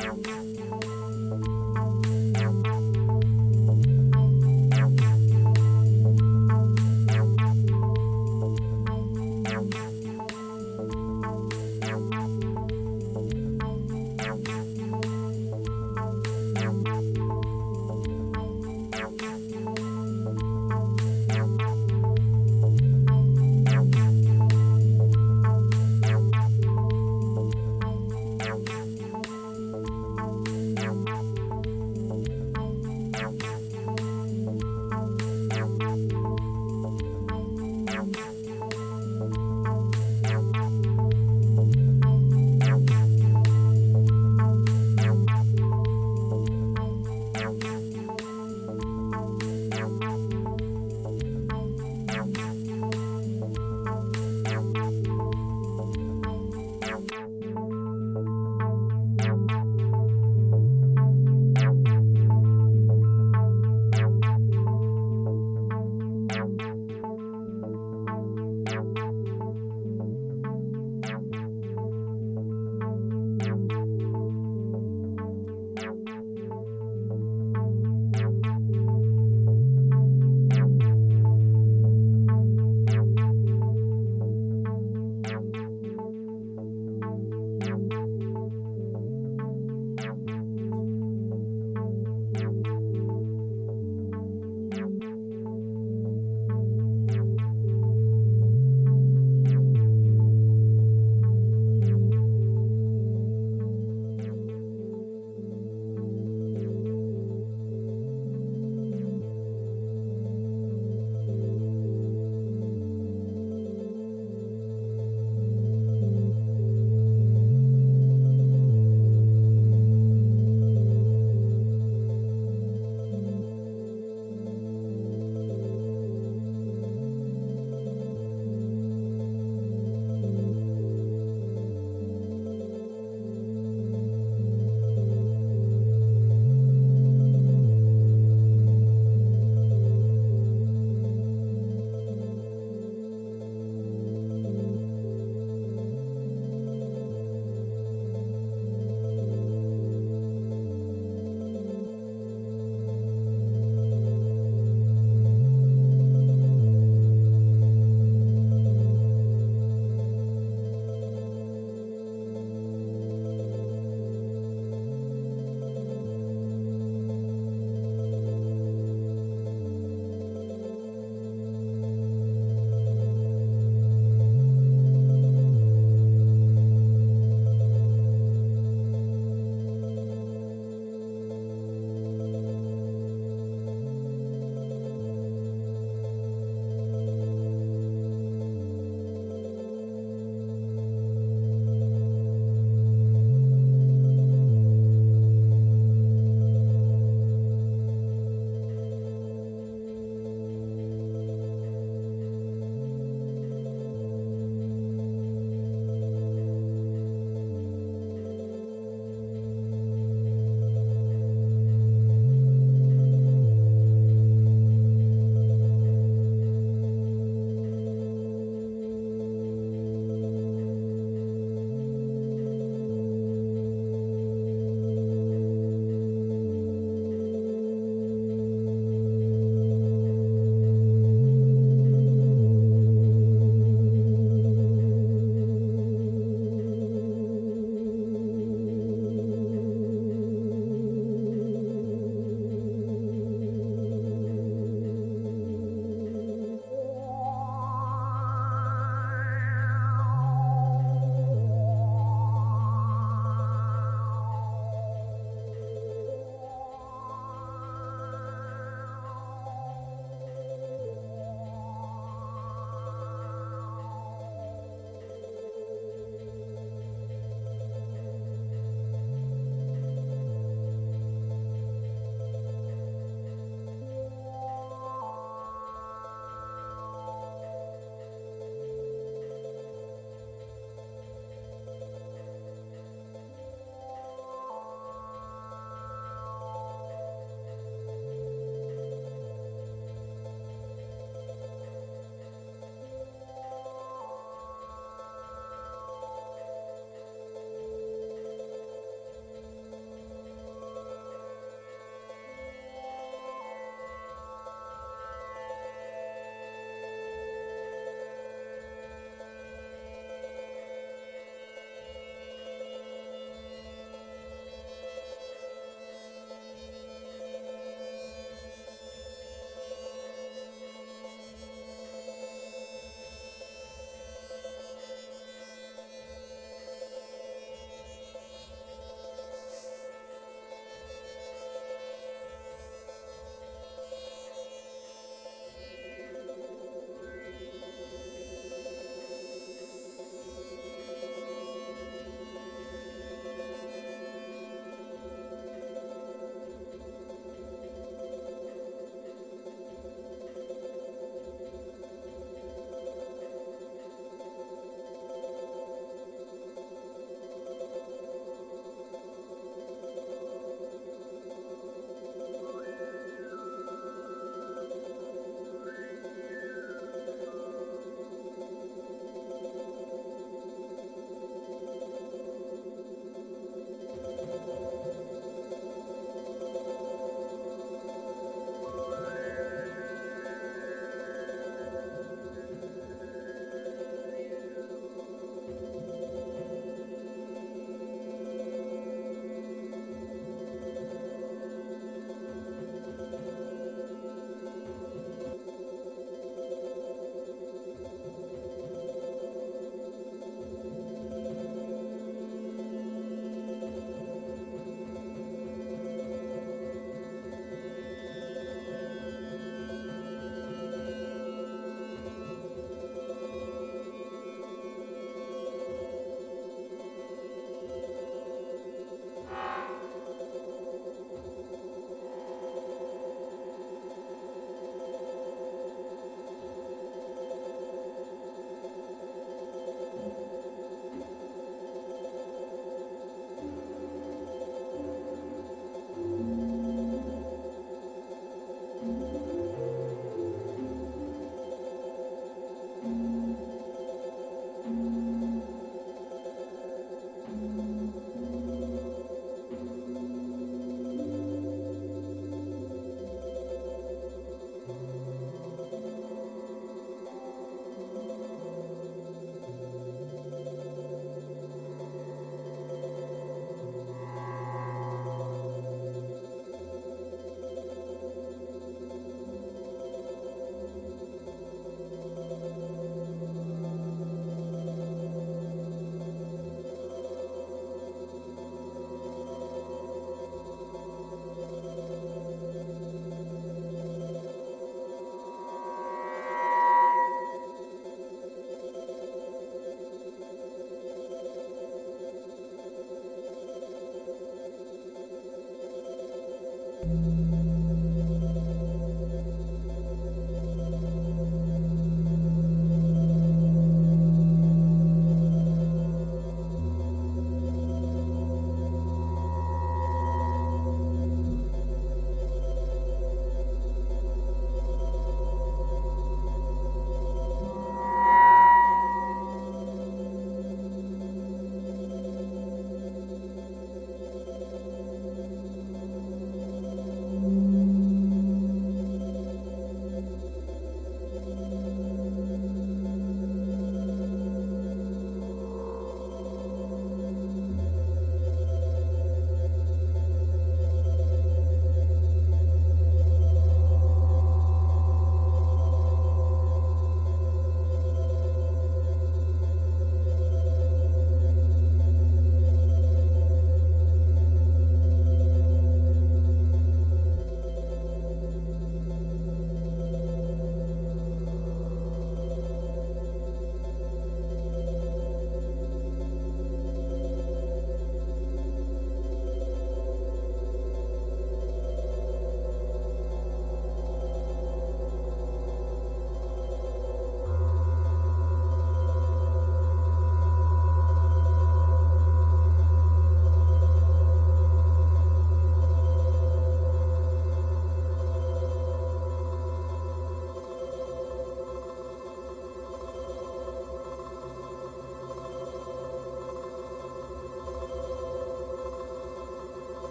Música